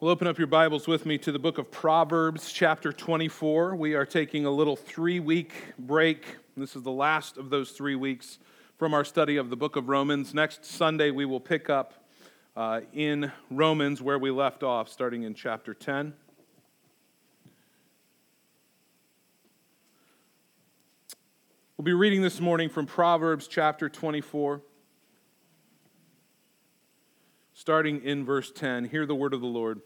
Well, open up your Bibles with me to the book of Proverbs, chapter 24. We are taking a little three week break. This is the last of those three weeks from our study of the book of Romans. Next Sunday, we will pick up uh, in Romans where we left off, starting in chapter 10. We'll be reading this morning from Proverbs chapter 24, starting in verse 10. Hear the word of the Lord.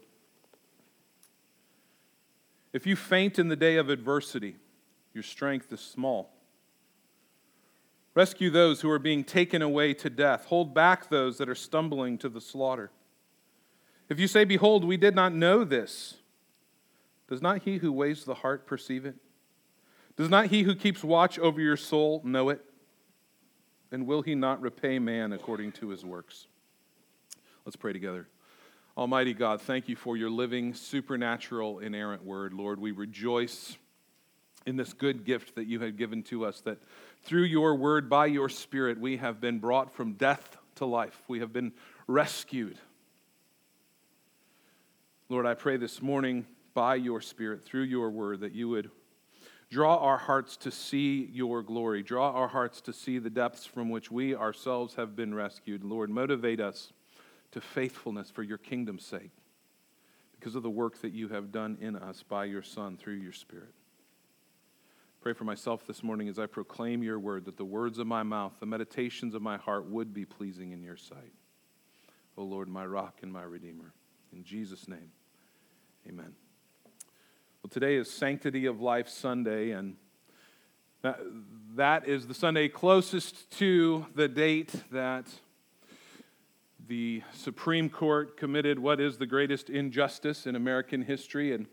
If you faint in the day of adversity, your strength is small. Rescue those who are being taken away to death. Hold back those that are stumbling to the slaughter. If you say, Behold, we did not know this, does not he who weighs the heart perceive it? Does not he who keeps watch over your soul know it? And will he not repay man according to his works? Let's pray together. Almighty God, thank you for your living, supernatural, inerrant word. Lord, we rejoice in this good gift that you have given to us, that through your word, by your spirit, we have been brought from death to life. We have been rescued. Lord, I pray this morning by your spirit, through your word, that you would draw our hearts to see your glory, draw our hearts to see the depths from which we ourselves have been rescued. Lord, motivate us to faithfulness for your kingdom's sake because of the work that you have done in us by your Son through your Spirit. Pray for myself this morning as I proclaim your word, that the words of my mouth, the meditations of my heart would be pleasing in your sight. O Lord, my rock and my redeemer. In Jesus' name, amen. Well, today is Sanctity of Life Sunday, and that, that is the Sunday closest to the date that the Supreme Court committed what is the greatest injustice in American history. And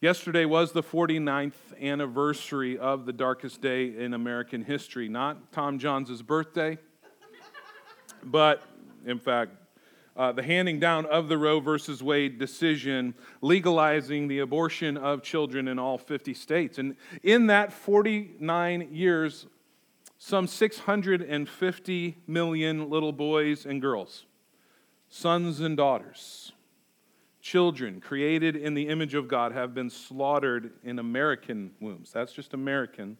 yesterday was the 49th anniversary of the darkest day in American history. Not Tom Johns' birthday, but in fact, uh, the handing down of the Roe versus Wade decision, legalizing the abortion of children in all 50 states. And in that 49 years, some 650 million little boys and girls, sons and daughters, children created in the image of God have been slaughtered in American wombs. That's just American.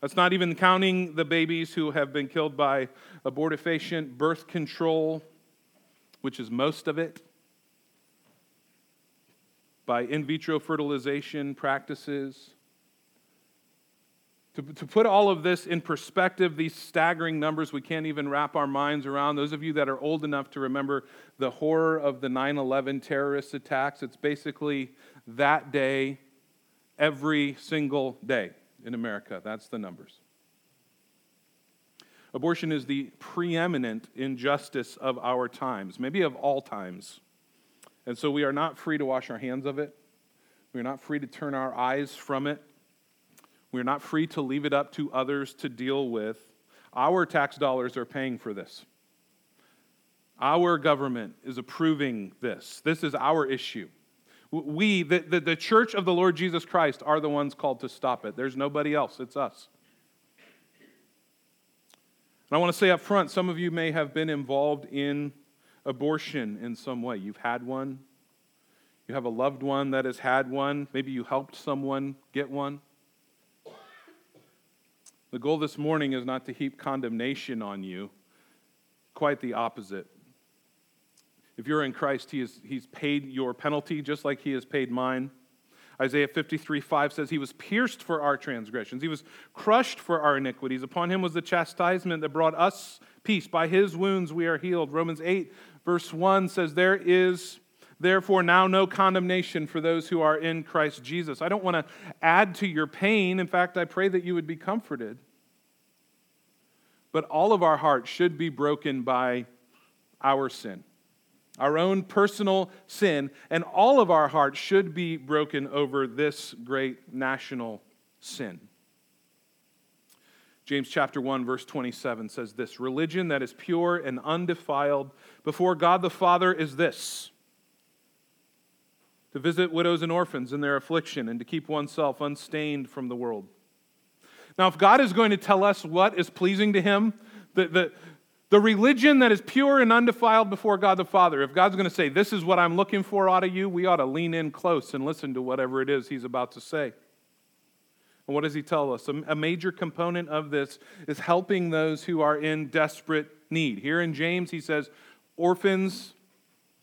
That's not even counting the babies who have been killed by abortifacient birth control, which is most of it, by in vitro fertilization practices to, to put all of this in perspective, these staggering numbers we can't even wrap our minds around, those of you that are old enough to remember the horror of the 9 11 terrorist attacks, it's basically that day, every single day in America. That's the numbers. Abortion is the preeminent injustice of our times, maybe of all times. And so we are not free to wash our hands of it. We are not free to turn our eyes from it. We're not free to leave it up to others to deal with. Our tax dollars are paying for this. Our government is approving this. This is our issue. We, the, the, the, church of the Lord Jesus Christ, are the ones called to stop it. There's nobody else, it's us. And I want to say up front some of you may have been involved in abortion in some way. You've had one, you have a loved one that has had one, maybe you helped someone get one. The goal this morning is not to heap condemnation on you, quite the opposite. If you're in Christ, he is, He's paid your penalty just like He has paid mine. Isaiah 53 5 says, He was pierced for our transgressions, He was crushed for our iniquities. Upon Him was the chastisement that brought us peace. By His wounds we are healed. Romans 8, verse 1 says, There is therefore now no condemnation for those who are in Christ Jesus. I don't want to add to your pain. In fact, I pray that you would be comforted. But all of our hearts should be broken by our sin, our own personal sin, and all of our hearts should be broken over this great national sin. James chapter 1 verse 27 says this, religion that is pure and undefiled before God the Father is this: to visit widows and orphans in their affliction, and to keep oneself unstained from the world. Now, if God is going to tell us what is pleasing to Him, the, the, The religion that is pure and undefiled before God the Father. If God's going to say, This is what I'm looking for out of you, we ought to lean in close and listen to whatever it is He's about to say. And what does He tell us? A major component of this is helping those who are in desperate need. Here in James, He says, Orphans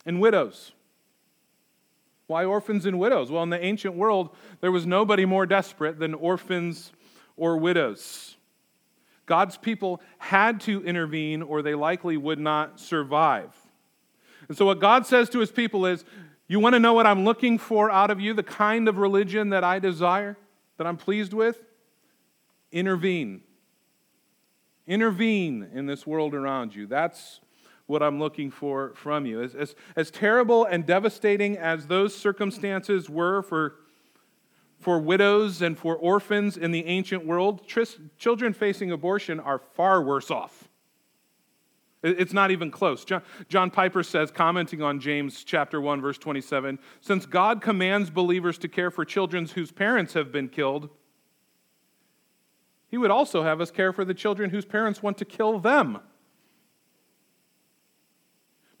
and widows. Why orphans and widows? Well, in the ancient world, there was nobody more desperate than orphans or widows. God's people had to intervene or they likely would not survive. And so, what God says to his people is, You want to know what I'm looking for out of you, the kind of religion that I desire, that I'm pleased with? Intervene. Intervene in this world around you. That's what I'm looking for from you. As, as, as terrible and devastating as those circumstances were for, for widows and for orphans in the ancient world, tris, children facing abortion are far worse off. It's not even close. John, John Piper says, commenting on James chapter 1, verse 27, since God commands believers to care for children whose parents have been killed, he would also have us care for the children whose parents want to kill them.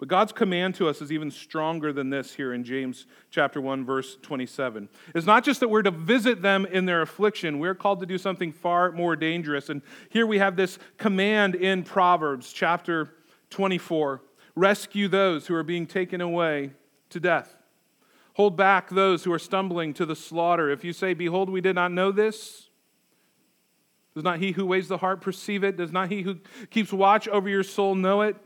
But God's command to us is even stronger than this here in James chapter 1 verse 27. It's not just that we're to visit them in their affliction, we're called to do something far more dangerous. And here we have this command in Proverbs chapter 24. Rescue those who are being taken away to death. Hold back those who are stumbling to the slaughter. If you say, Behold, we did not know this, does not he who weighs the heart perceive it? Does not he who keeps watch over your soul know it?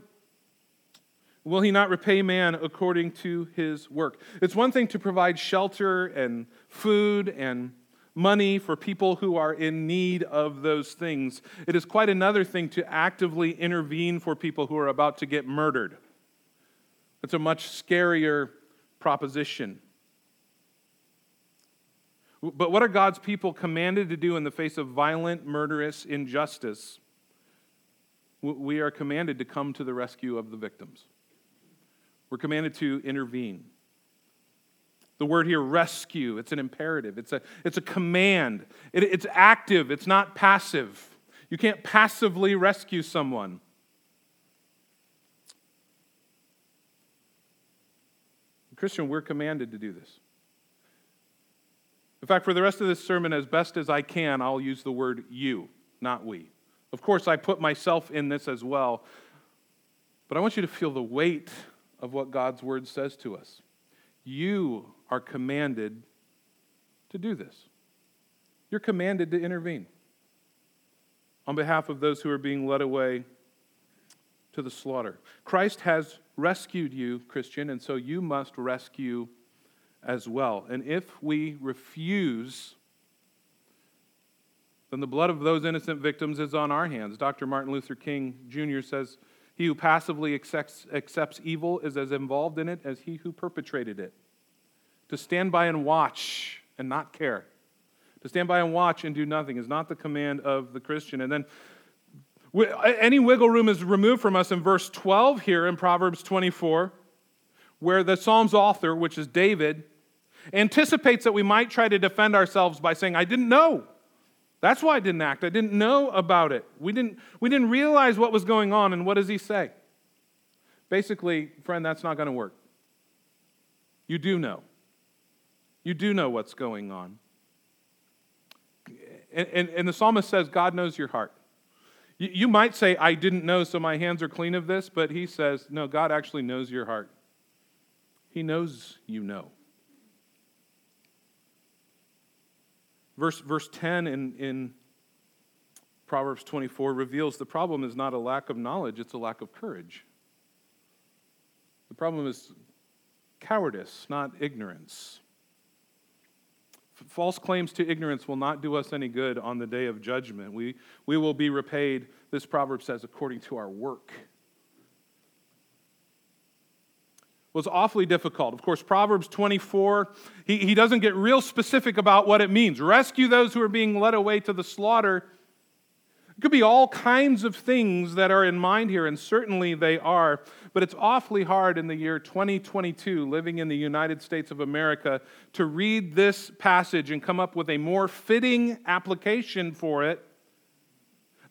Will he not repay man according to his work? It's one thing to provide shelter and food and money for people who are in need of those things. It is quite another thing to actively intervene for people who are about to get murdered. It's a much scarier proposition. But what are God's people commanded to do in the face of violent, murderous injustice? We are commanded to come to the rescue of the victims. We're commanded to intervene. The word here, rescue, it's an imperative, it's a, it's a command. It, it's active, it's not passive. You can't passively rescue someone. Christian, we're commanded to do this. In fact, for the rest of this sermon, as best as I can, I'll use the word you, not we. Of course, I put myself in this as well, but I want you to feel the weight of what God's word says to us. You are commanded to do this. You're commanded to intervene on behalf of those who are being led away to the slaughter. Christ has rescued you, Christian, and so you must rescue as well. And if we refuse, then the blood of those innocent victims is on our hands. Dr. Martin Luther King Jr. says, he who passively accepts, accepts evil is as involved in it as he who perpetrated it. To stand by and watch and not care, to stand by and watch and do nothing is not the command of the Christian. And then any wiggle room is removed from us in verse 12 here in Proverbs 24, where the Psalm's author, which is David, anticipates that we might try to defend ourselves by saying, I didn't know. That's why I didn't act. I didn't know about it. We didn't, we didn't realize what was going on. And what does he say? Basically, friend, that's not going to work. You do know. You do know what's going on. And, and, and the psalmist says, God knows your heart. You, you might say, I didn't know, so my hands are clean of this, but he says, no, God actually knows your heart. He knows you know. Verse, verse 10 in, in Proverbs 24 reveals the problem is not a lack of knowledge, it's a lack of courage. The problem is cowardice, not ignorance. False claims to ignorance will not do us any good on the day of judgment. We, we will be repaid, this proverb says, according to our work was awfully difficult. Of course, Proverbs 24, he, he doesn't get real specific about what it means. Rescue those who are being led away to the slaughter. It could be all kinds of things that are in mind here, and certainly they are, but it's awfully hard in the year 2022, living in the United States of America, to read this passage and come up with a more fitting application for it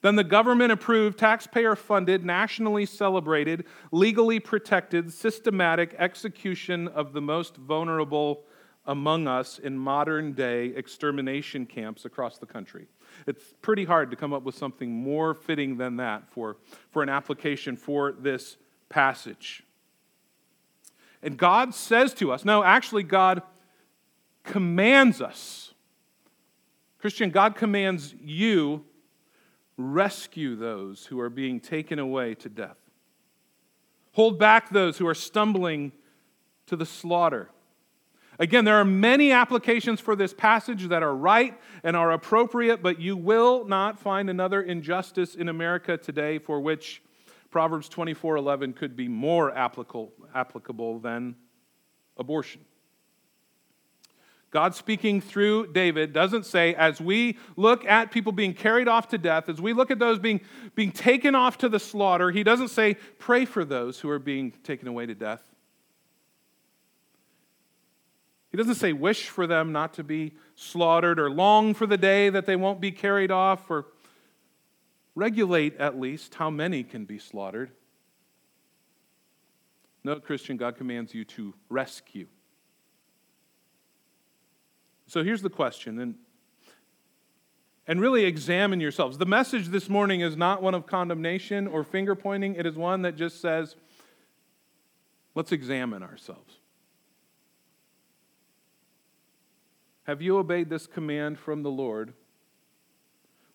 than the government approved, taxpayer funded, nationally celebrated, legally protected, systematic execution of the most vulnerable among us in modern day extermination camps across the country. It's pretty hard to come up with something more fitting than that for, for an application for this passage. And God says to us, no, actually, God commands us. Christian, God commands you rescue those who are being taken away to death. Hold back those who are stumbling to the slaughter. Again, there are many applications for this passage that are right and are appropriate, but you will not find another injustice in America today for which Proverbs 24:11 could be more applicable, applicable than abortion. God speaking through David doesn't say, as we look at people being carried off to death, as we look at those being, being taken off to the slaughter, he doesn't say, pray for those who are being taken away to death. He doesn't say, wish for them not to be slaughtered or long for the day that they won't be carried off or regulate at least how many can be slaughtered. No, Christian, God commands you to rescue. So here's the question, and, and really examine yourselves. The message this morning is not one of condemnation or finger pointing, it is one that just says, let's examine ourselves. Have you obeyed this command from the Lord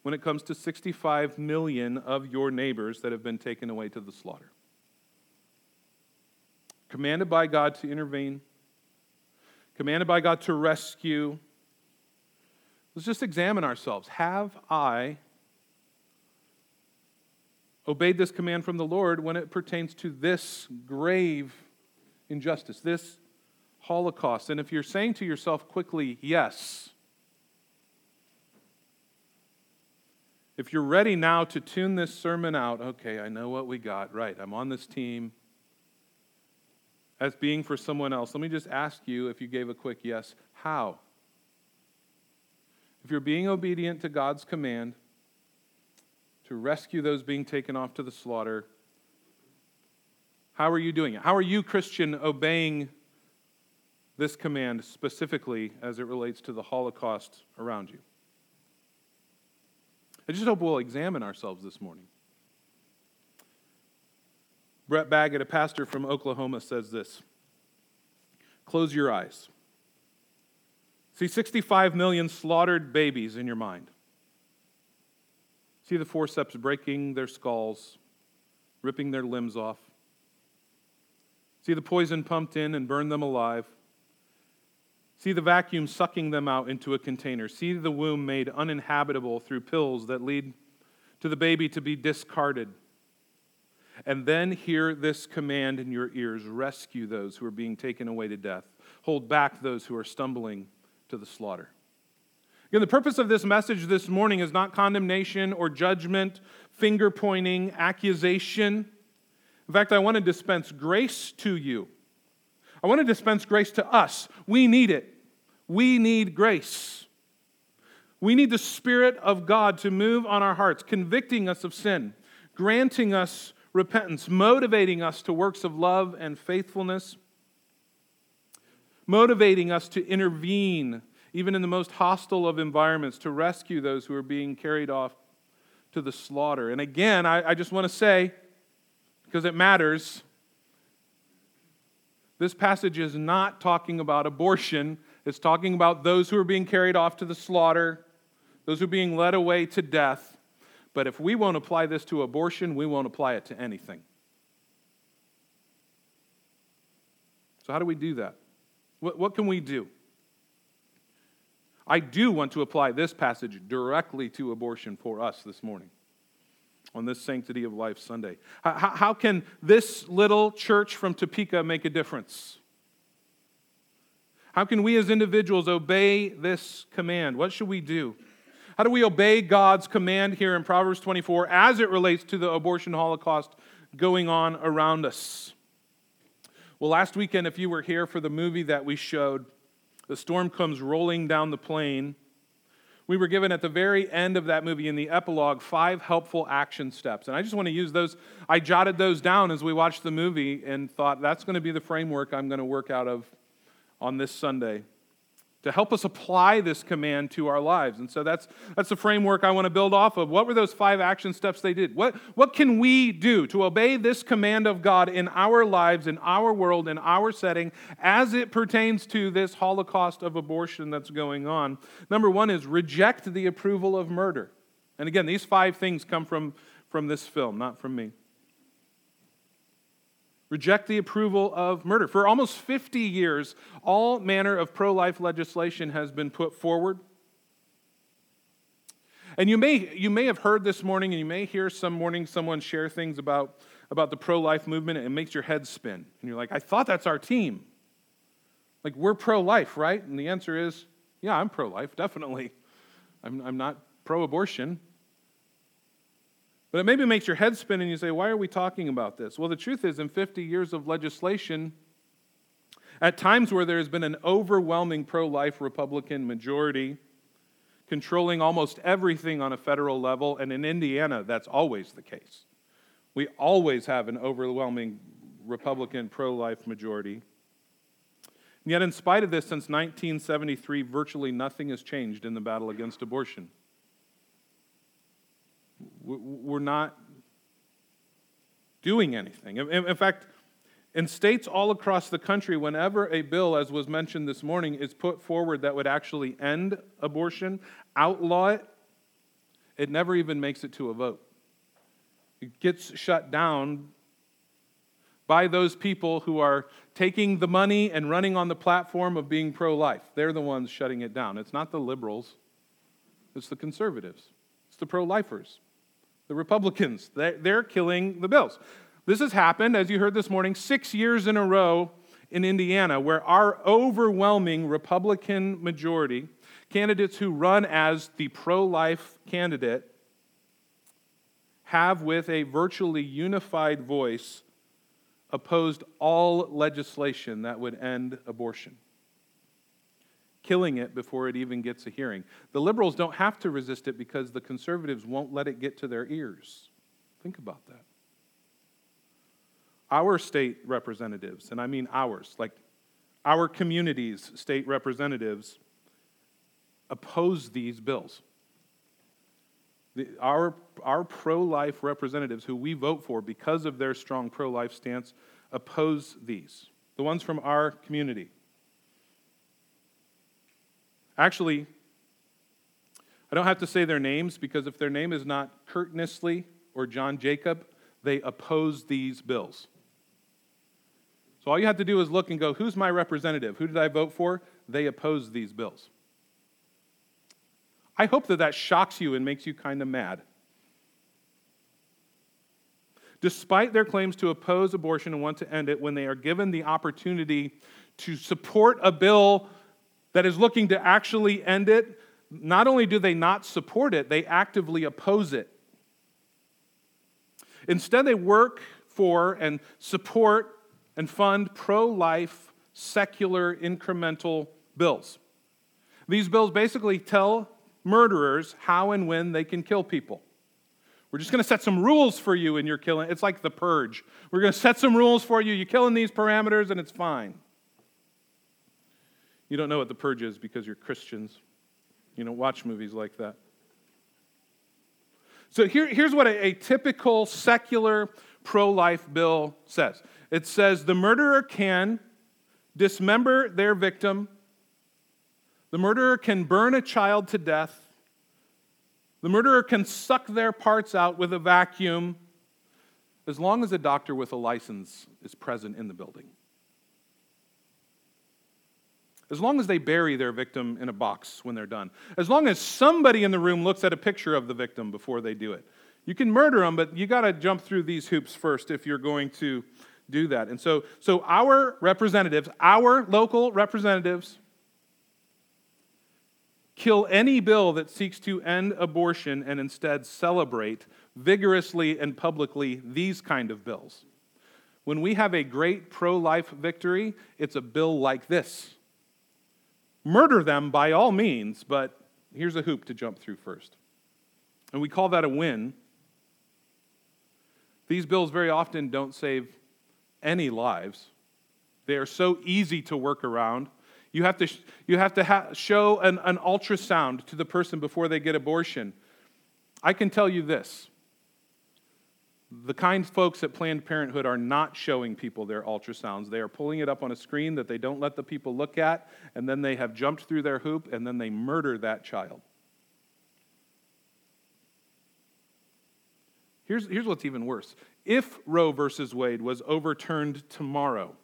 when it comes to 65 million of your neighbors that have been taken away to the slaughter? Commanded by God to intervene, commanded by God to rescue. Let's just examine ourselves. Have I obeyed this command from the Lord when it pertains to this grave injustice, this Holocaust? And if you're saying to yourself quickly, yes, if you're ready now to tune this sermon out, okay, I know what we got. Right, I'm on this team as being for someone else. Let me just ask you if you gave a quick yes, how? If you're being obedient to God's command to rescue those being taken off to the slaughter, how are you doing it? How are you, Christian, obeying this command specifically as it relates to the Holocaust around you? I just hope we'll examine ourselves this morning. Brett Baggett, a pastor from Oklahoma, says this Close your eyes. See 65 million slaughtered babies in your mind. See the forceps breaking their skulls, ripping their limbs off. See the poison pumped in and burn them alive. See the vacuum sucking them out into a container. See the womb made uninhabitable through pills that lead to the baby to be discarded and then hear this command in your ears rescue those who are being taken away to death, hold back those who are stumbling to the slaughter. Again, the purpose of this message this morning is not condemnation or judgment, finger pointing, accusation. In fact, I want to dispense grace to you. I want to dispense grace to us. We need it. We need grace. We need the Spirit of God to move on our hearts, convicting us of sin, granting us repentance, motivating us to works of love and faithfulness, motivating us to intervene, even in the most hostile of environments, to rescue those who are being carried off to the slaughter. And again, I, I just want to say, because it matters, this passage is not talking about abortion. It's talking about those who are being carried off to the slaughter, those who are being led away to death. But if we won't apply this to abortion, we won't apply it to anything. So, how do we do that? What, what can we do? I do want to apply this passage directly to abortion for us this morning on this Sanctity of Life Sunday. How, how can this little church from Topeka make a difference? How can we as individuals obey this command? What should we do? How do we obey God's command here in Proverbs 24 as it relates to the abortion holocaust going on around us? Well, last weekend, if you were here for the movie that we showed, the storm comes rolling down the plain. we were given at the very end of that movie in the epilogue five helpful action steps. And I just want to use those. I jotted those down as we watched the movie and thought that's going to be the framework I'm going to work out of on this Sunday to help us apply this command to our lives. And so that's, that's the framework I want to build off of. What were those five action steps they did? What, what can we do to obey this command of God in our lives, in our world, in our setting, as it pertains to this holocaust of abortion that's going on? Number one is reject the approval of murder. And again, these five things come from, from this film, not from me reject the approval of murder. For almost 50 years, all manner of pro life legislation has been put forward. And you may, you may have heard this morning, and you may hear some morning someone share things about, about the pro life movement, and it makes your head spin. And you're like, I thought that's our team. Like, we're pro life, right? And the answer is, yeah, I'm pro life, definitely. I'm, I'm not pro abortion. But it maybe makes your head spin and you say, why are we talking about this? Well, the truth is, in 50 years of legislation, at times where there has been an overwhelming pro life Republican majority controlling almost everything on a federal level, and in Indiana, that's always the case. We always have an overwhelming Republican pro life majority. And yet, in spite of this, since 1973, virtually nothing has changed in the battle against abortion. We're not doing anything. In fact, in states all across the country, whenever a bill, as was mentioned this morning, is put forward that would actually end abortion, outlaw it, it never even makes it to a vote. It gets shut down by those people who are taking the money and running on the platform of being pro life. They're the ones shutting it down. It's not the liberals, it's the conservatives, it's the pro lifers the Republicans. They're killing the bills. This has happened, as you heard this morning, six years in a row in Indiana, where our overwhelming Republican majority, candidates who run as the pro life candidate, have, with a virtually unified voice, opposed all legislation that would end abortion killing it before it even gets a hearing. The liberals don't have to resist it because the conservatives won't let it get to their ears. Think about that. Our state representatives, and I mean ours, like our community's state representatives, oppose these bills. The, our our pro life representatives, who we vote for because of their strong pro life stance, oppose these. The ones from our community. Actually, I don't have to say their names because if their name is not Curt Nisly or John Jacob, they oppose these bills. So all you have to do is look and go, who's my representative? Who did I vote for? They oppose these bills. I hope that that shocks you and makes you kind of mad. Despite their claims to oppose abortion and want to end it, when they are given the opportunity to support a bill that is looking to actually end it, not only do they not support it, they actively oppose it. Instead, they work for and support and fund pro life, secular, incremental bills. These bills basically tell murderers how and when they can kill people. We're just going to set some rules for you in your killing. It's like the purge. We're going to set some rules for you. You're killing these parameters, and it's fine. You don't know what the purge is because you're Christians. You don't watch movies like that. So here, here's what a, a typical secular pro life bill says it says the murderer can dismember their victim, the murderer can burn a child to death, the murderer can suck their parts out with a vacuum as long as a doctor with a license is present in the building as long as they bury their victim in a box when they're done, as long as somebody in the room looks at a picture of the victim before they do it. You can murder them, but you got to jump through these hoops first if you're going to do that. And so, so our representatives, our local representatives, kill any bill that seeks to end abortion and instead celebrate vigorously and publicly these kind of bills. When we have a great pro life victory, it's a bill like this murder them by all means, but here's a hoop to jump through first. And we call that a win. These bills very often don't save any lives. They are so easy to work around. You have to, you have to ha- show an, an ultrasound to the person before they get abortion. I can tell you this the kind folks at Planned Parenthood are not showing people their ultrasounds. They are pulling it up on a screen that they don't let the people look at, and then they have jumped through their hoop, and then they murder that child. Here's, here's what's even worse. If Roe versus Wade was overturned tomorrow,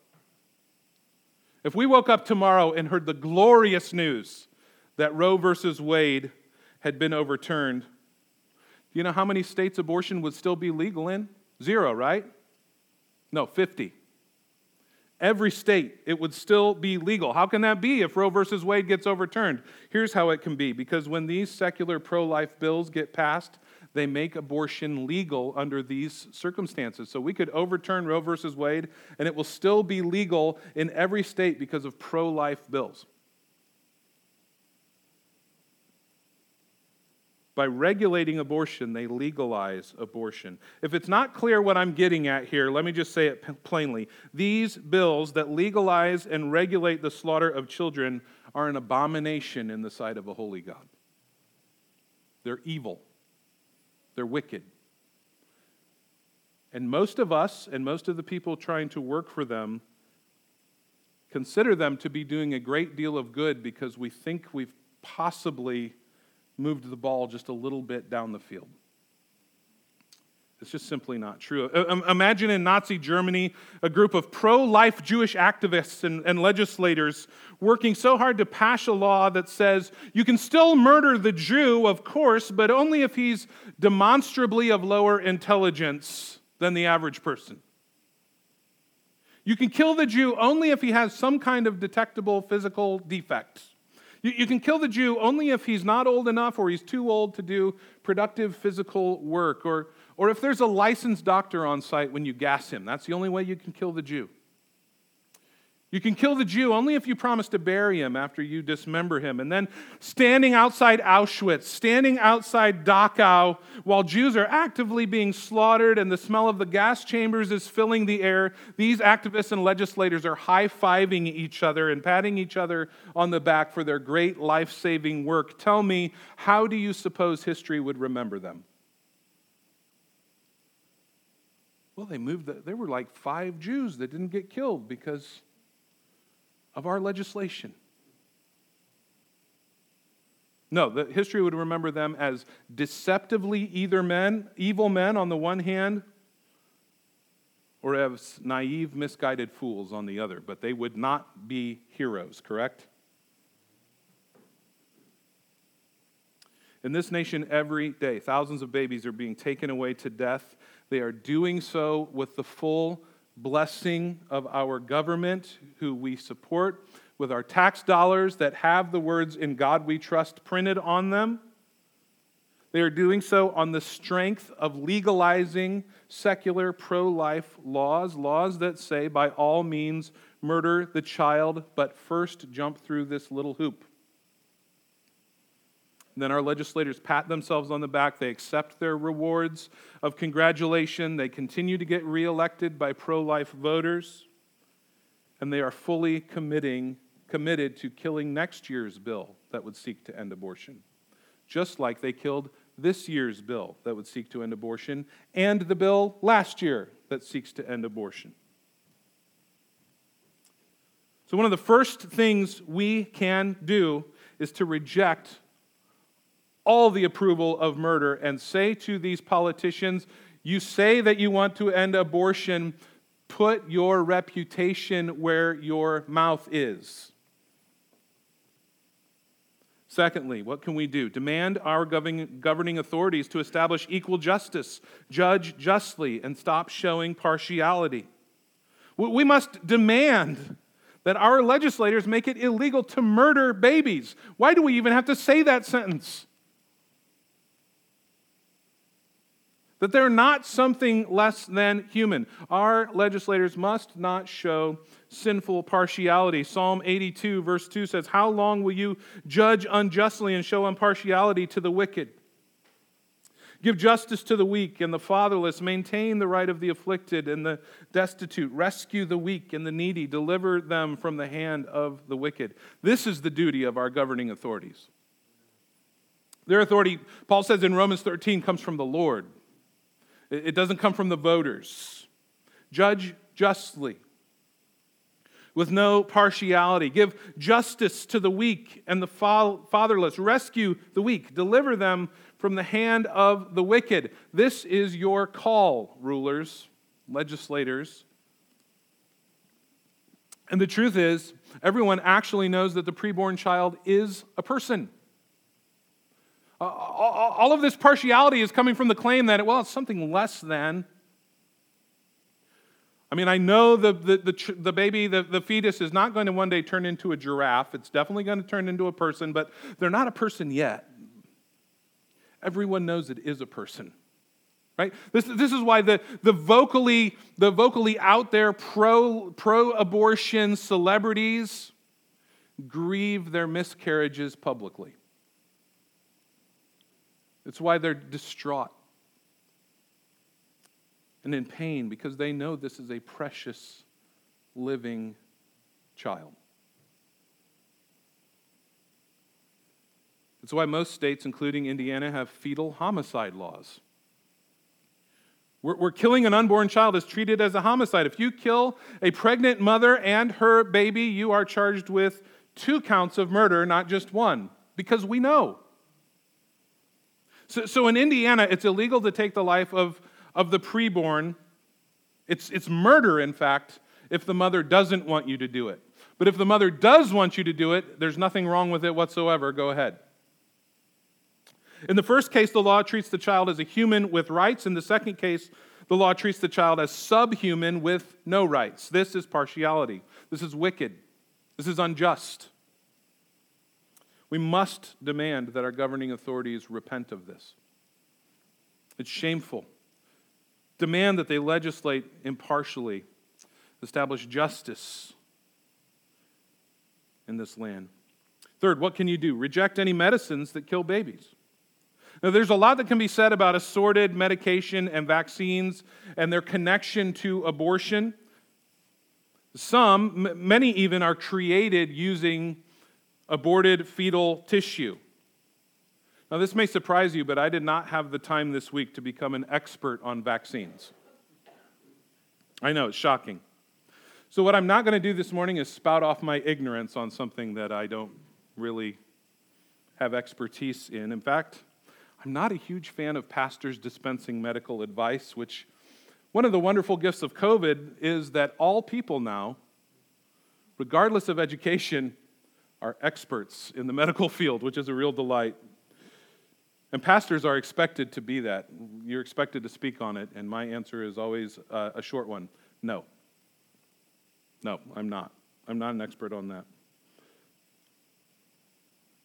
if we woke up tomorrow and heard the glorious news that Roe versus Wade had been overturned, you know how many states abortion would still be legal in? Zero, right? No, 50. Every state, it would still be legal. How can that be if Roe versus Wade gets overturned? Here's how it can be because when these secular pro life bills get passed, they make abortion legal under these circumstances. So we could overturn Roe versus Wade, and it will still be legal in every state because of pro life bills. By regulating abortion, they legalize abortion. If it's not clear what I'm getting at here, let me just say it plainly. These bills that legalize and regulate the slaughter of children are an abomination in the sight of a holy God. They're evil, they're wicked. And most of us and most of the people trying to work for them consider them to be doing a great deal of good because we think we've possibly moved the ball just a little bit down the field. It's just simply not true. Uh, um, imagine in Nazi Germany a group of pro life Jewish activists and, and, legislators working so hard to pass a law that says you can still murder the Jew, of course, but only if he's demonstrably of lower intelligence than the average person. You can kill the Jew only if he has some kind of detectable physical defect. You, you can kill the Jew only if he's not old enough or he's too old to do productive physical work, or, or if there's a licensed doctor on site when you gas him. That's the only way you can kill the Jew. You can kill the Jew only if you promise to bury him after you dismember him. And then standing outside Auschwitz, standing outside Dachau, while Jews are actively being slaughtered and the smell of the gas chambers is filling the air, these activists and legislators are high fiving each other and patting each other on the back for their great life saving work. Tell me, how do you suppose history would remember them? Well, they moved, the, there were like five Jews that didn't get killed because of our legislation. No, the history would remember them as deceptively either men, evil men on the one hand, or as naive, misguided fools on the other, but they would not be heroes, correct? In this nation, every day, thousands of babies are being taken away to death. They are doing so with the full blessing of our government, who we support with our tax dollars that have the words in God we trust printed on them. They are doing so on the strength of legalizing secular pro life laws, laws that say, by all means, murder the child, but first jump through this little hoop. Then our legislators pat themselves on the back. They accept their rewards of congratulation. They continue to get reelected by pro life voters. And they are fully committing, committed to killing next year's bill that would seek to end abortion, just like they killed this year's bill that would seek to end abortion and the bill last year that seeks to end abortion. So, one of the first things we can do is to reject all the approval of murder and say to these politicians, You say that you want to end abortion, put your reputation where your mouth is. Secondly, what can we do? Demand our governing authorities to establish equal justice, judge justly, and stop showing partiality. We must demand that our legislators make it illegal to murder babies. Why do we even have to say that sentence? That they're not something less than human. Our legislators must not show sinful partiality. Psalm 82, verse 2 says, How long will you judge unjustly and show impartiality to the wicked? Give justice to the weak and the fatherless. Maintain the right of the afflicted and the destitute. Rescue the weak and the needy. Deliver them from the hand of the wicked. This is the duty of our governing authorities. Their authority, Paul says in Romans 13, comes from the Lord, it doesn't come from the voters. Judge justly with no partiality. Give justice to the weak and the fatherless. Rescue the weak. Deliver them from the hand of the wicked. This is your call, rulers, legislators. And the truth is, everyone actually knows that the preborn child is a person. Uh, all of this partiality is coming from the claim that, well, it's something less than. I mean, I know the, the, the, the, baby, the, the fetus is not going to one day turn into a giraffe. It's definitely going to turn into a person, but they're not a person yet. Everyone knows it is a person. Right? This, this is why the, the, vocally, the vocally out there pro, pro abortion celebrities grieve their miscarriages publicly. It's why they're distraught and in pain because they know this is a precious living child. It's why most states, including Indiana, have fetal homicide laws. We're, killing an unborn child is treated as a homicide. If you kill a pregnant mother and her baby, you are charged with two counts of murder, not just one, because we know. So, so in Indiana, it's illegal to take the life of of the preborn. It's, it's murder, in fact, if the mother doesn't want you to do it. But if the mother does want you to do it, there's nothing wrong with it whatsoever. Go ahead. In the first case, the law treats the child as a human with rights. In the second case, the law treats the child as subhuman with no rights. This is partiality. This is wicked. This is unjust. We must demand that our governing authorities repent of this. It's shameful demand that they legislate impartially, establish justice in this land. Third, what can you do? Reject any medicines that kill babies. Now, there's a lot that can be said about assorted medication and vaccines and their connection to abortion. Some, many even, are created using aborted fetal tissue. Now, this may surprise you, but I did not have the time this week to become an expert on vaccines. I know, it's shocking. So, what I'm not going to do this morning is spout off my ignorance on something that I don't really have expertise in. In fact, I'm not a huge fan of pastors dispensing medical advice, which one of the wonderful gifts of COVID is that all people now, regardless of education, are experts in the medical field, which is a real delight. And pastors are expected to be that. You're expected to speak on it, and my answer is always uh, a short one no. No, I'm not. I'm not an expert on that.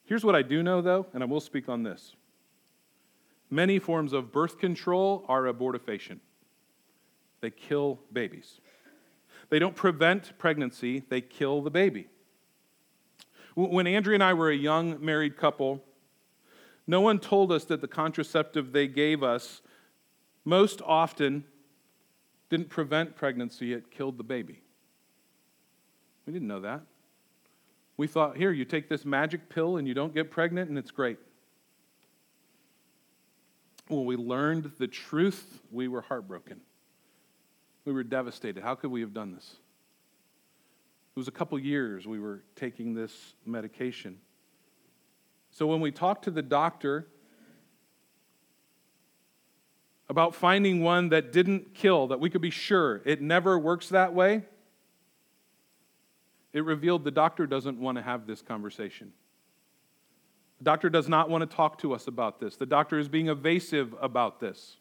Here's what I do know, though, and I will speak on this. Many forms of birth control are abortifacient, they kill babies. They don't prevent pregnancy, they kill the baby. When Andrea and I were a young married couple, no one told us that the contraceptive they gave us most often didn't prevent pregnancy, it killed the baby. We didn't know that. We thought, here, you take this magic pill and you don't get pregnant, and it's great. When we learned the truth, we were heartbroken. We were devastated. How could we have done this? It was a couple years we were taking this medication. So when we talked to the doctor about finding one that didn't kill, that we could be sure it never works that way, it revealed the doctor doesn't want to have this conversation. The doctor does not want to talk to us about this. The doctor is being evasive about this.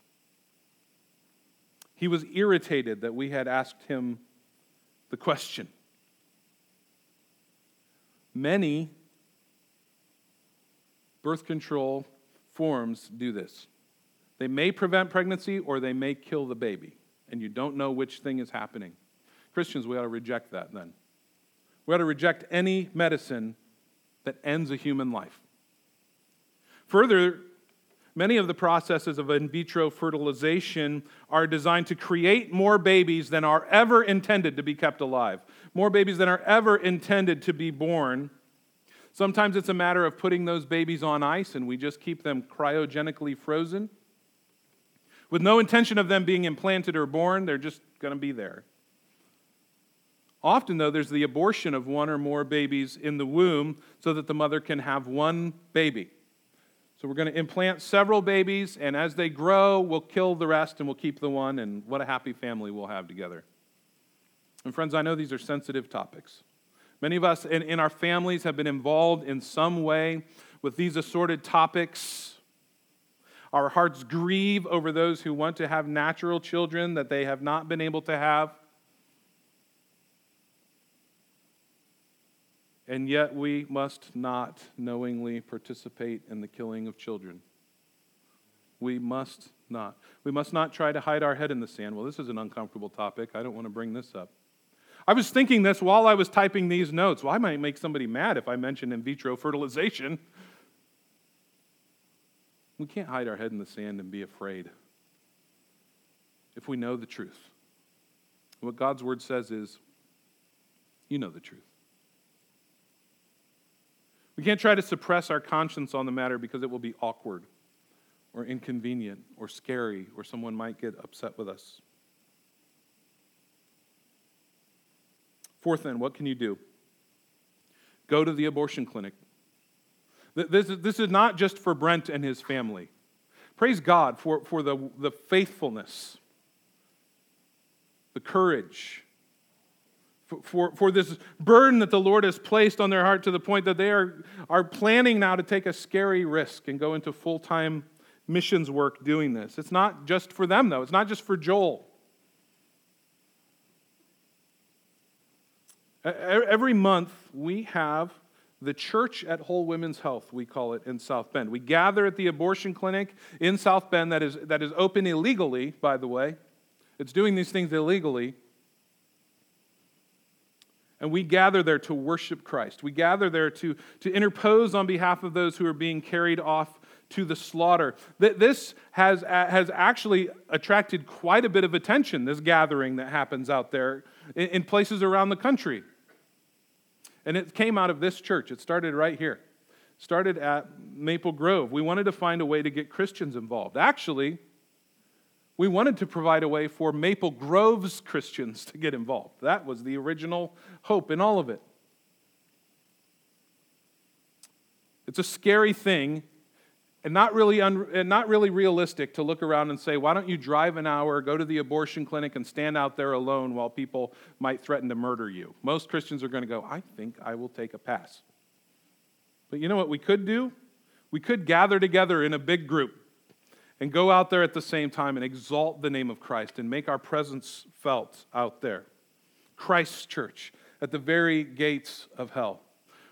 He was irritated that we had asked him the question. Many birth control forms do this. They may prevent pregnancy or they may kill the baby, and you don't know which thing is happening. Christians, we ought to reject that then. We ought to reject any medicine that ends a human life. Further, many of the processes of in vitro fertilization are designed to create more babies than are ever intended to be kept alive, more babies than are ever intended to be born. Sometimes it's a matter of putting those babies on ice and we just keep them cryogenically frozen. With no intention of them being implanted or born, they're just going to be there. Often, though, there's the abortion of one or more babies in the womb so that the mother can have one baby. So we're going to implant several babies, and as they grow, we'll kill the rest and we'll keep the one, and what a happy family we'll have together. And, friends, I know these are sensitive topics. Many of us in, in our families have been involved in some way with these assorted topics. Our hearts grieve over those who want to have natural children that they have not been able to have. and yet we must not knowingly participate in the killing of children. We must not. We must not try to hide our head in the sand. Well, this is an uncomfortable topic. I don't want to bring this up. I was thinking this while I was typing these notes. Well, I might make somebody mad if I mention in vitro fertilization. We can't hide our head in the sand and be afraid if we know the truth. What God's word says is, you know the truth. We can't try to suppress our conscience on the matter because it will be awkward or inconvenient or scary or someone might get upset with us. Fourth, then, what can you do? Go to the abortion clinic. This is, this is not just for Brent and his family. Praise God for, for the, the faithfulness, the courage, for, for this burden that the Lord has placed on their heart to the point that they are, are planning now to take a scary risk and go into full time missions work doing this. It's not just for them, though, it's not just for Joel. Every month, we have the church at Whole Women's Health, we call it in South Bend. We gather at the abortion clinic in South Bend that is, that is open illegally, by the way. It's doing these things illegally. And we gather there to worship Christ. We gather there to, to interpose on behalf of those who are being carried off to the slaughter. This has, has actually attracted quite a bit of attention, this gathering that happens out there in, places around the country. And it came out of this church. It started right here. It started at Maple Grove. We wanted to find a way to get Christians involved. Actually, we wanted to provide a way for Maple Grove's Christians to get involved. That was the original hope in all of it. It's a scary thing and not really, un- and not really realistic to look around and say, why don't you drive an hour, go to the abortion clinic, and stand out there alone while people might threaten to murder you? Most Christians are going to go, I think I will take a pass. But you know what we could do? We could gather together in a big group and go out there at the same time and exalt the name of Christ and make our presence felt out there. Christ's church at the very gates of hell,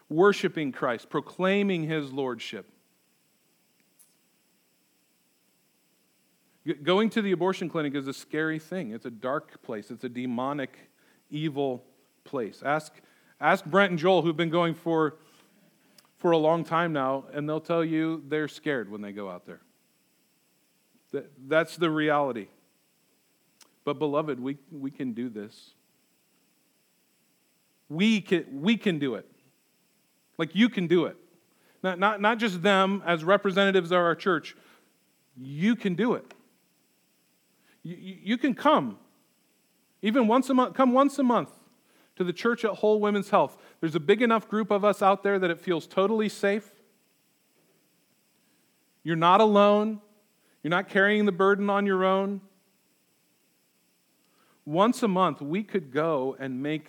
worshiping Christ, proclaiming his lordship. Going to the abortion clinic is a scary thing. It's a dark place, it's a demonic, evil place. Ask, ask Brent and Joel, who've been going for, for a long time now, and they'll tell you they're scared when they go out there. That's the reality. But, beloved, we, we can do this. We can, we can do it. Like you can do it. Not, not, not just them as representatives of our church. You can do it. You, you can come. Even once a month, come once a month to the church at Whole Women's Health. There's a big enough group of us out there that it feels totally safe. You're not alone. You're not carrying the burden on your own. Once a month, we could go and make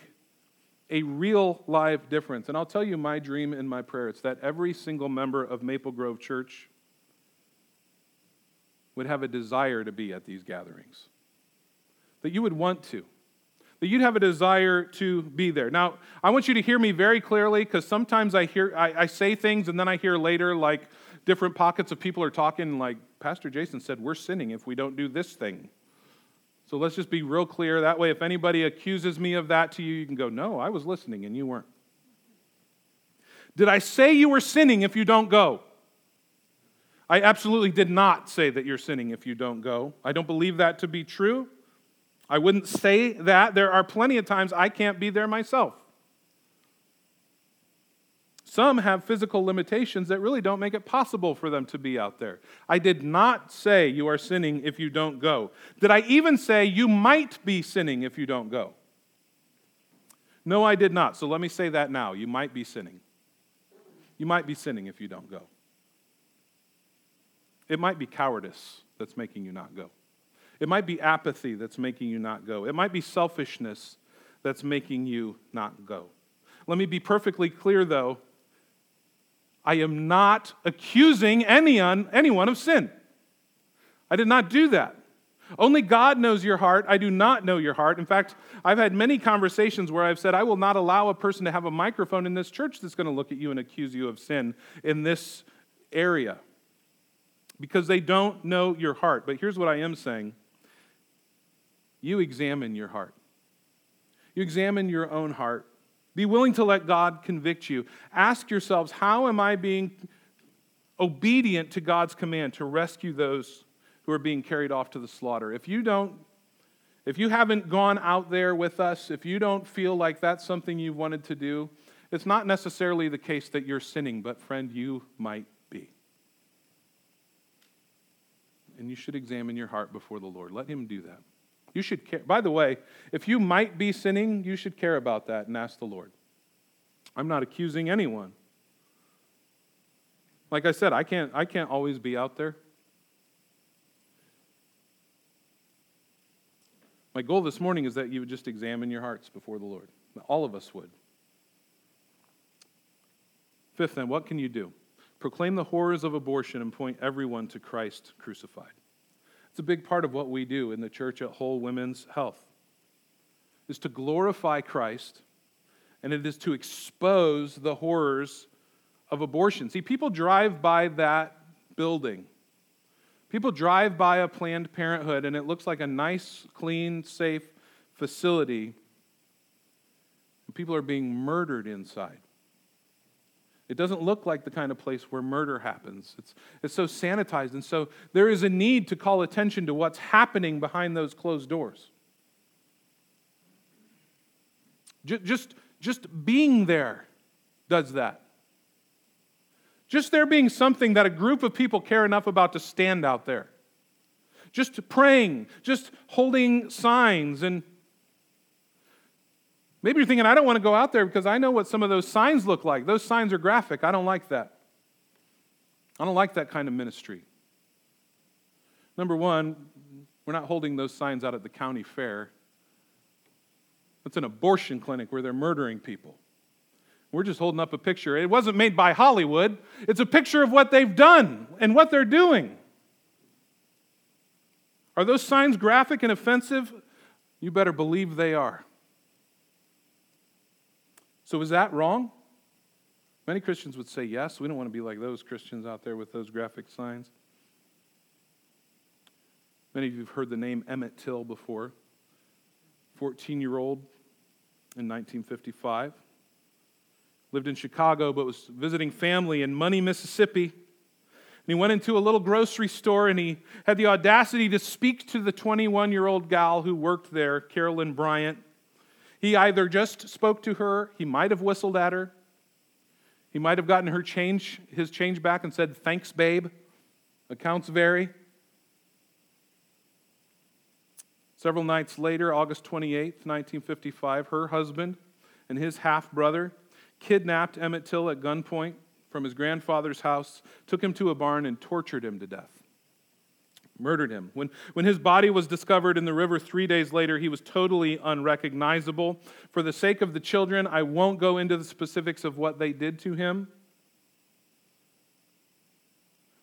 a real live difference. And I'll tell you my dream and my prayer it's that every single member of Maple Grove Church would have a desire to be at these gatherings, that you would want to. That you'd have a desire to be there. Now, I want you to hear me very clearly because sometimes I hear I, I say things and then I hear later like different pockets of people are talking like Pastor Jason said, we're sinning if we don't do this thing. So let's just be real clear. That way, if anybody accuses me of that to you, you can go, No, I was listening and you weren't. Did I say you were sinning if you don't go? I absolutely did not say that you're sinning if you don't go. I don't believe that to be true. I wouldn't say that. There are plenty of times I can't be there myself. Some have physical limitations that really don't make it possible for them to be out there. I did not say you are sinning if you don't go. Did I even say you might be sinning if you don't go? No, I did not. So let me say that now. You might be sinning. You might be sinning if you don't go. It might be cowardice that's making you not go. It might be apathy that's making you not go. It might be selfishness that's making you not go. Let me be perfectly clear, though. I am not accusing anyone, anyone of sin. I did not do that. Only God knows your heart. I do not know your heart. In fact, I've had many conversations where I've said, I will not allow a person to have a microphone in this church that's going to look at you and accuse you of sin in this area because they don't know your heart. But here's what I am saying you examine your heart, you examine your own heart be willing to let God convict you. Ask yourselves, how am I being obedient to God's command to rescue those who are being carried off to the slaughter? If you don't, if you haven't gone out there with us, if you don't feel like that's something you've wanted to do, it's not necessarily the case that you're sinning, but friend, you might be. And you should examine your heart before the Lord. Let Him do that. You should care. By the way, if you might be sinning, you should care about that and ask the Lord. I'm not accusing anyone. Like I said, I can't, I can't always be out there. My goal this morning is that you would just examine your hearts before the Lord. All of us would. Fifth, then, what can you do? Proclaim the horrors of abortion and point everyone to Christ crucified. It's a big part of what we do in the church at Whole Women's Health. Is to glorify Christ and it is to expose the horrors of abortion. See, people drive by that building. People drive by a Planned Parenthood and it looks like a nice, clean, safe facility. And people are being murdered inside. It doesn't look like the kind of place where murder happens. It's, it's so sanitized. And so there is a need to call attention to what's happening behind those closed doors. Just, just being there does that. Just there being something that a group of people care enough about to stand out there. Just praying, just holding signs and Maybe you're thinking, I don't want to go out there because I know what some of those signs look like. Those signs are graphic. I don't like that. I don't like that kind of ministry. Number one, we're not holding those signs out at the county fair. It's an abortion clinic where they're murdering people. We're just holding up a picture. It wasn't made by Hollywood, it's a picture of what they've done and what they're doing. Are those signs graphic and offensive? You better believe they are. So is that wrong? Many Christians would say yes. We don't want to be like those Christians out there with those graphic signs. Many of you have heard the name Emmett Till before. 14 year old in 1955. Lived in Chicago, but was visiting family in Money, Mississippi. And he went into a little grocery store and he had the audacity to speak to the 21 year old gal who worked there, Carolyn Bryant. He either just spoke to her, he might have whistled at her, he might have gotten her change, his change back and said, Thanks, babe. Accounts vary. Several nights later, August 28, 1955, her husband and his half brother kidnapped Emmett Till at gunpoint from his grandfather's house, took him to a barn, and tortured him to death murdered him. When, when his body was discovered in the river three days later, he was totally unrecognizable. For the sake of the children, I won't go into the specifics of what they did to him.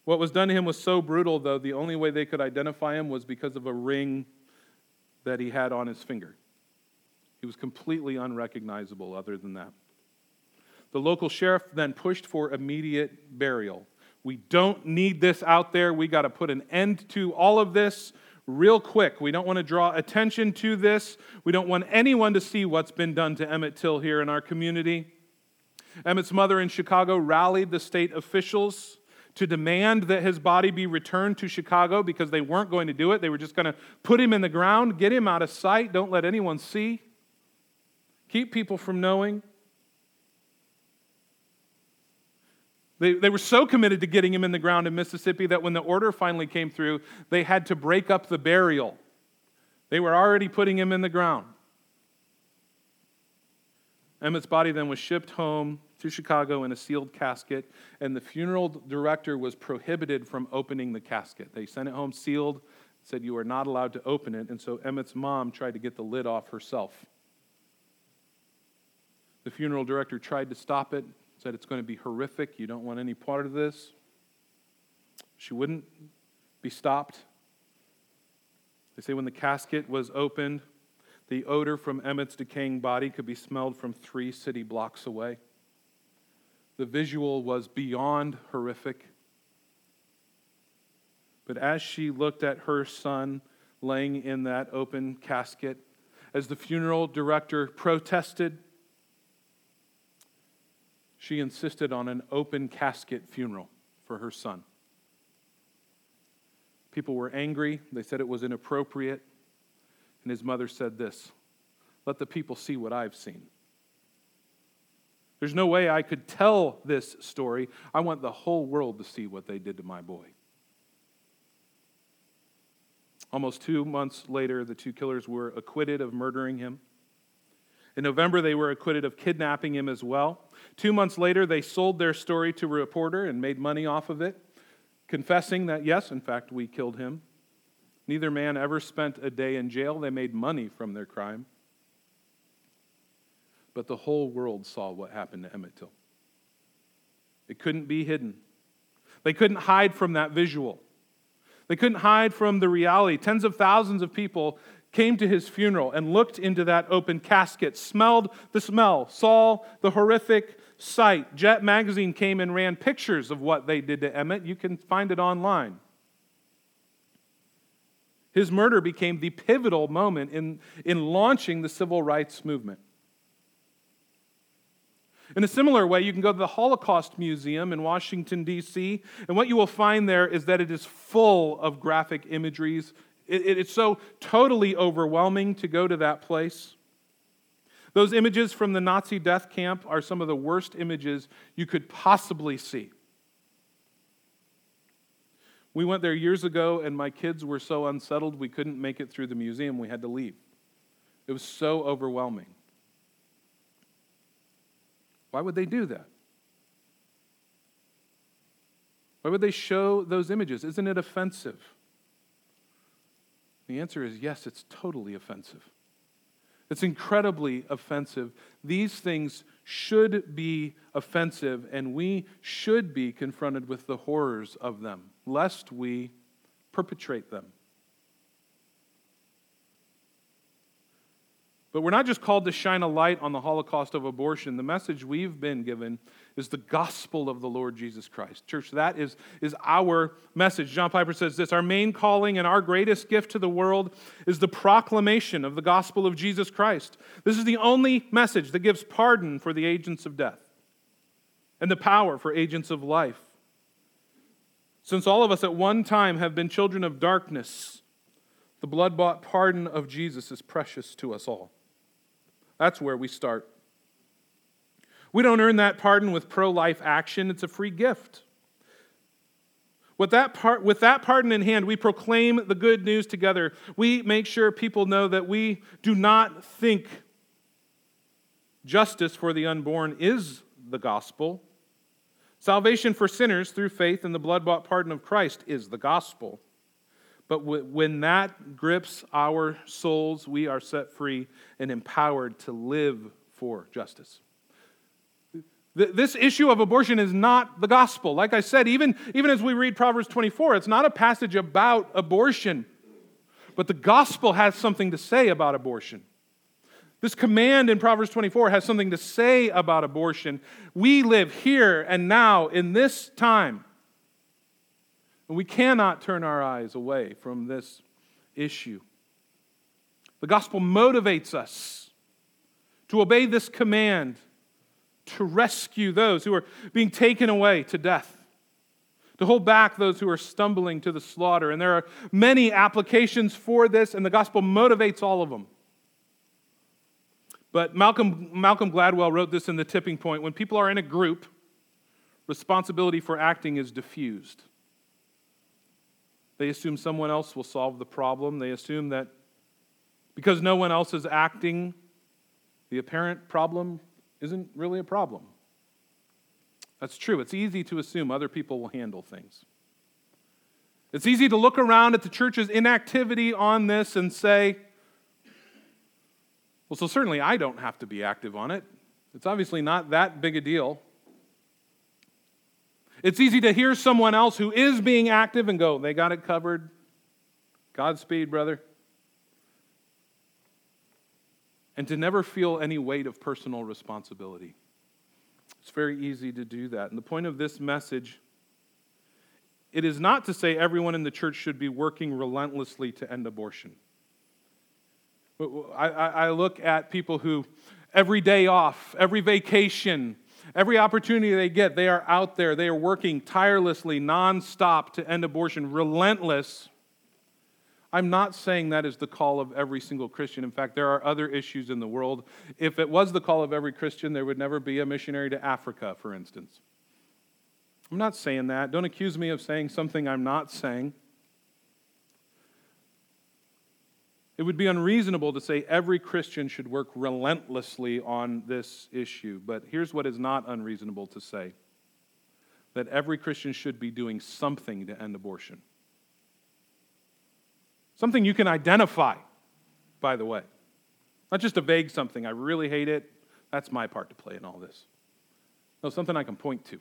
What was done to him was so brutal, though, the only way they could identify him was because of a ring that he had on his finger. He was completely unrecognizable, other than that. The local sheriff then pushed for immediate burial. We don't need this out there. We got to put an end to all of this real quick. We don't want to draw attention to this. We don't want anyone to see what's been done to Emmett Till here in our community. Emmett's mother in Chicago rallied the state officials to demand that his body be returned to Chicago because they weren't going to do it. They were just going to put him in the ground, get him out of sight, don't let anyone see, keep people from knowing. They, they were so committed to getting him in the ground in Mississippi that when the order finally came through, they had to break up the burial. They were already putting him in the ground. Emmett's body then was shipped home to Chicago in a sealed casket, and the funeral director was prohibited from opening the casket. They sent it home sealed, said you are not allowed to open it, and so Emmett's mom tried to get the lid off herself. The funeral director tried to stop it, said it's going to be horrific. You don't want any part of this. She wouldn't be stopped. They say when the casket was opened, the odor from Emmett's decaying body could be smelled from three city blocks away. The visual was beyond horrific. But as she looked at her son laying in that open casket, as the funeral director protested, she insisted on an open casket funeral for her son. People were angry. They said it was inappropriate. And his mother said this Let the people see what I've seen. There's no way I could tell this story. I want the whole world to see what they did to my boy. Almost two months later, the two killers were acquitted of murdering him. In November, they were acquitted of kidnapping him as well. Two months later, they sold their story to a reporter and made money off of it, confessing that, yes, in fact, we killed him. Neither man ever spent a day in jail. They made money from their crime. But the whole world saw what happened to Emmett Till. It couldn't be hidden. They couldn't hide from that visual. They couldn't hide from the reality. Tens of thousands of people came to his funeral and looked into that open casket, smelled the smell, saw the horrific sight. Jet Magazine came and ran pictures of what they did to Emmett. You can find it online. His murder became the pivotal moment in, in launching the civil rights movement. In a similar way, you can go to the Holocaust Museum in Washington, D.C., and what you will find there is that it is full of graphic imageries it, it's so totally overwhelming to go to that place. Those images from the Nazi death camp are some of the worst images you could possibly see. We went there years ago, and my kids were so unsettled we couldn't make it through the museum. We had to leave. It was so overwhelming. Why would they do that? Why would they show those images? Isn't it offensive? The answer is yes, it's totally offensive. It's incredibly offensive. These things should be offensive, and we should be confronted with the horrors of them, lest we perpetrate them. But we're not just called to shine a light on the Holocaust of abortion. The message we've been given is the gospel of the Lord Jesus Christ. Church, that is, is our message. John Piper says this Our main calling and our greatest gift to the world is the proclamation of the gospel of Jesus Christ. This is the only message that gives pardon for the agents of death and the power for agents of life. Since all of us at one time have been children of darkness, the blood bought pardon of Jesus is precious to us all. That's where we start. We don't earn that pardon with pro life action, it's a free gift. With that, with that pardon in hand, we proclaim the good news together. We make sure people know that we do not think justice for the unborn is the gospel. Salvation for sinners through faith in the blood bought pardon of Christ is the gospel. But when that grips our souls, we are set free and empowered to live for justice. This issue of abortion is not the gospel. Like I said, even, even as we read Proverbs 24, it's not a passage about abortion. But the gospel has something to say about abortion. This command in Proverbs 24 has something to say about abortion. We live here and now in this time. And we cannot turn our eyes away from this issue. The gospel motivates us to obey this command to rescue those who are being taken away to death, to hold back those who are stumbling to the slaughter. And there are many applications for this, and the gospel motivates all of them. But Malcolm, Malcolm Gladwell wrote this in The Tipping Point when people are in a group, responsibility for acting is diffused. They assume someone else will solve the problem. They assume that because no one else is acting, the apparent problem isn't really a problem. That's true. It's easy to assume other people will handle things. It's easy to look around at the church's inactivity on this and say, well, so certainly I don't have to be active on it. It's obviously not that big a deal. It's easy to hear someone else who is being active and go, they got it covered. Godspeed, brother. And to never feel any weight of personal responsibility. It's very easy to do that. And the point of this message it is not to say everyone in the church should be working relentlessly to end abortion. I, I, look at people who, every day off, every vacation, Every opportunity they get, they are out there. They are working tirelessly, nonstop to end abortion, relentless. I'm not saying that is the call of every single Christian. In fact, there are other issues in the world. If it was the call of every Christian, there would never be a missionary to Africa, for instance. I'm not saying that. Don't accuse me of saying something I'm not saying. It would be unreasonable to say every Christian should work relentlessly on this issue, but here's what is not unreasonable to say that every Christian should be doing something to end abortion. Something you can identify, by the way. Not just a vague something, I really hate it. That's my part to play in all this. No, something I can point to.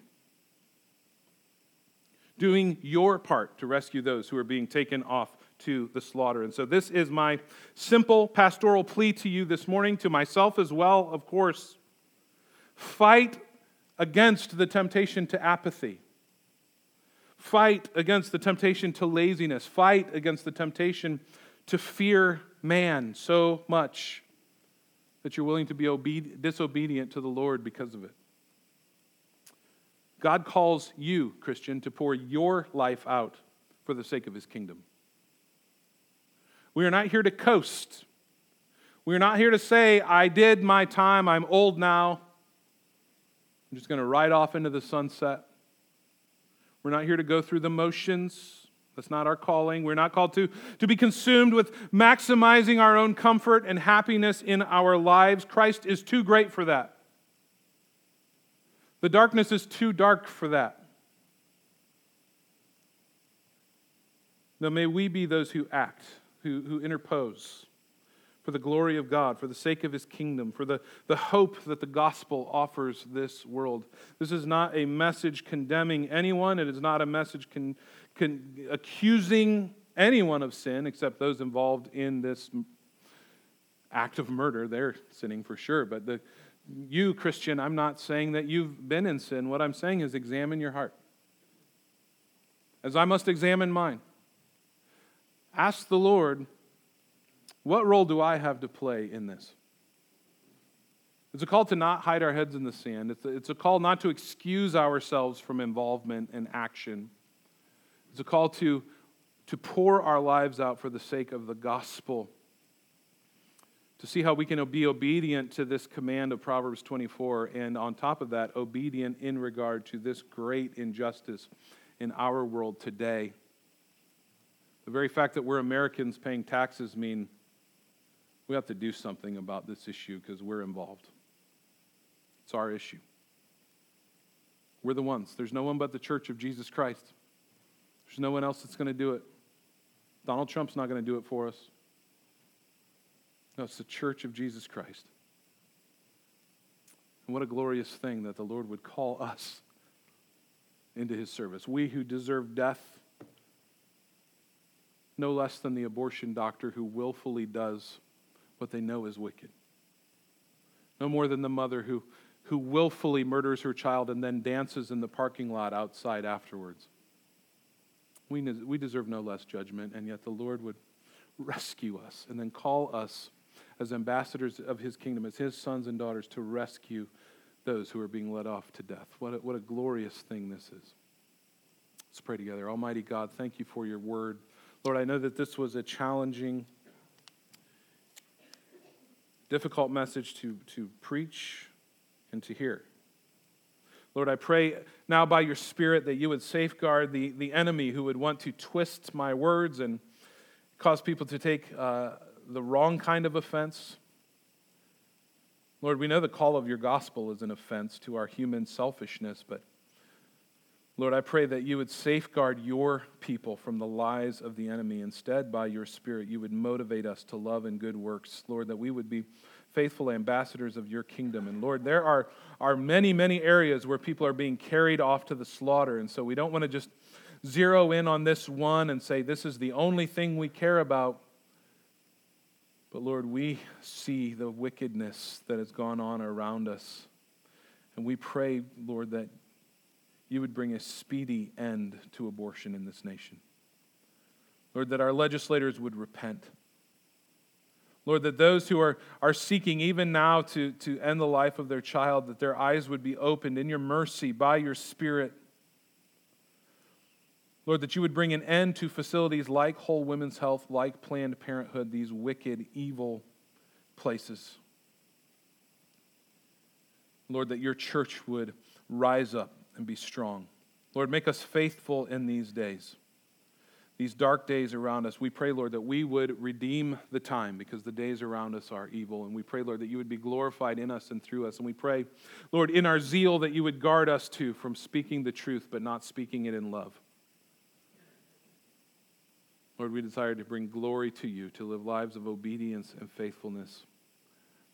Doing your part to rescue those who are being taken off to the slaughter. And so, this is my simple pastoral plea to you this morning, to myself as well, of course. Fight against the temptation to apathy. Fight against the temptation to laziness. Fight against the temptation to fear man so much that you're willing to be obedient, disobedient to the Lord because of it. God calls you, Christian, to pour your life out for the sake of his kingdom. We are not here to coast. We are not here to say, I did my time, I'm old now. I'm just going to ride off into the sunset. We're not here to go through the motions. That's not our calling. We're not called to, to be consumed with maximizing our own comfort and happiness in our lives. Christ is too great for that. The darkness is too dark for that. Now, may we be those who act who, who interpose for the glory of God, for the sake of his kingdom, for the, the hope that the gospel offers this world. This is not a message condemning anyone, it is not a message con, con, accusing anyone of sin except those involved in this act of murder. They're sinning for sure. But the, you, Christian, I'm not saying that you've been in sin. What I'm saying is examine your heart, as I must examine mine. Ask the Lord, what role do I have to play in this? It's a call to not hide our heads in the sand. It's a, it's a call not to excuse ourselves from involvement and action. It's a call to, to pour our lives out for the sake of the gospel. To see how we can be obedient to this command of Proverbs 24, and on top of that, obedient in regard to this great injustice in our world today. The very fact that we're Americans paying taxes mean we have to do something about this issue because we're involved. It's our issue. We're the ones. There's no one but the church of Jesus Christ. There's no one else that's going to do it. Donald Trump's not going to do it for us. No, it's the church of Jesus Christ. And what a glorious thing that the Lord would call us into his service. We who deserve death no less than the abortion doctor who willfully does what they know is wicked. No more than the mother who, who willfully murders her child and then dances in the parking lot outside afterwards. We, we deserve no less judgment, and yet the Lord would rescue us and then call us as ambassadors of his kingdom, as his sons and daughters, to rescue those who are being led off to death. What a, what a glorious thing this is. Let's pray together. Almighty God, thank you for your word. Lord, I know that this was a challenging, difficult message to, to preach and to hear. Lord, I pray now by your Spirit that you would safeguard the, the enemy who would want to twist my words and cause people to take uh, the wrong kind of offense. Lord, we know the call of your gospel is an offense to our human selfishness, but Lord, I pray that you would safeguard your people from the lies of the enemy. Instead, by your Spirit, you would motivate us to love and good works. Lord, that we would be faithful ambassadors of your kingdom. And Lord, there are, are many, many areas where people are being carried off to the slaughter. And so we don't want to just zero in on this one and say this is the only thing we care about. But Lord, we see the wickedness that has gone on around us. And we pray, Lord, that you would bring a speedy end to abortion in this nation. Lord, that our legislators would repent. Lord, that those who are, are seeking even now to, to end the life of their child, that their eyes would be opened in your mercy by your Spirit. Lord, that you would bring an end to facilities like Whole Women's Health, like Planned Parenthood, these wicked, evil places. Lord, that your church would rise up and be strong. Lord, make us faithful in these days, these dark days around us. We pray, Lord, that we would redeem the time because the days around us are evil. And we pray, Lord, that you would be glorified in us and through us. And we pray, Lord, in our zeal that you would guard us too from speaking the truth but not speaking it in love. Lord, we desire to bring glory to you, to live lives of obedience and faithfulness,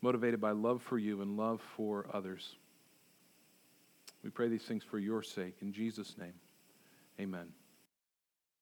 motivated by love for you and love for others. We pray these things for your sake. In Jesus' name, amen.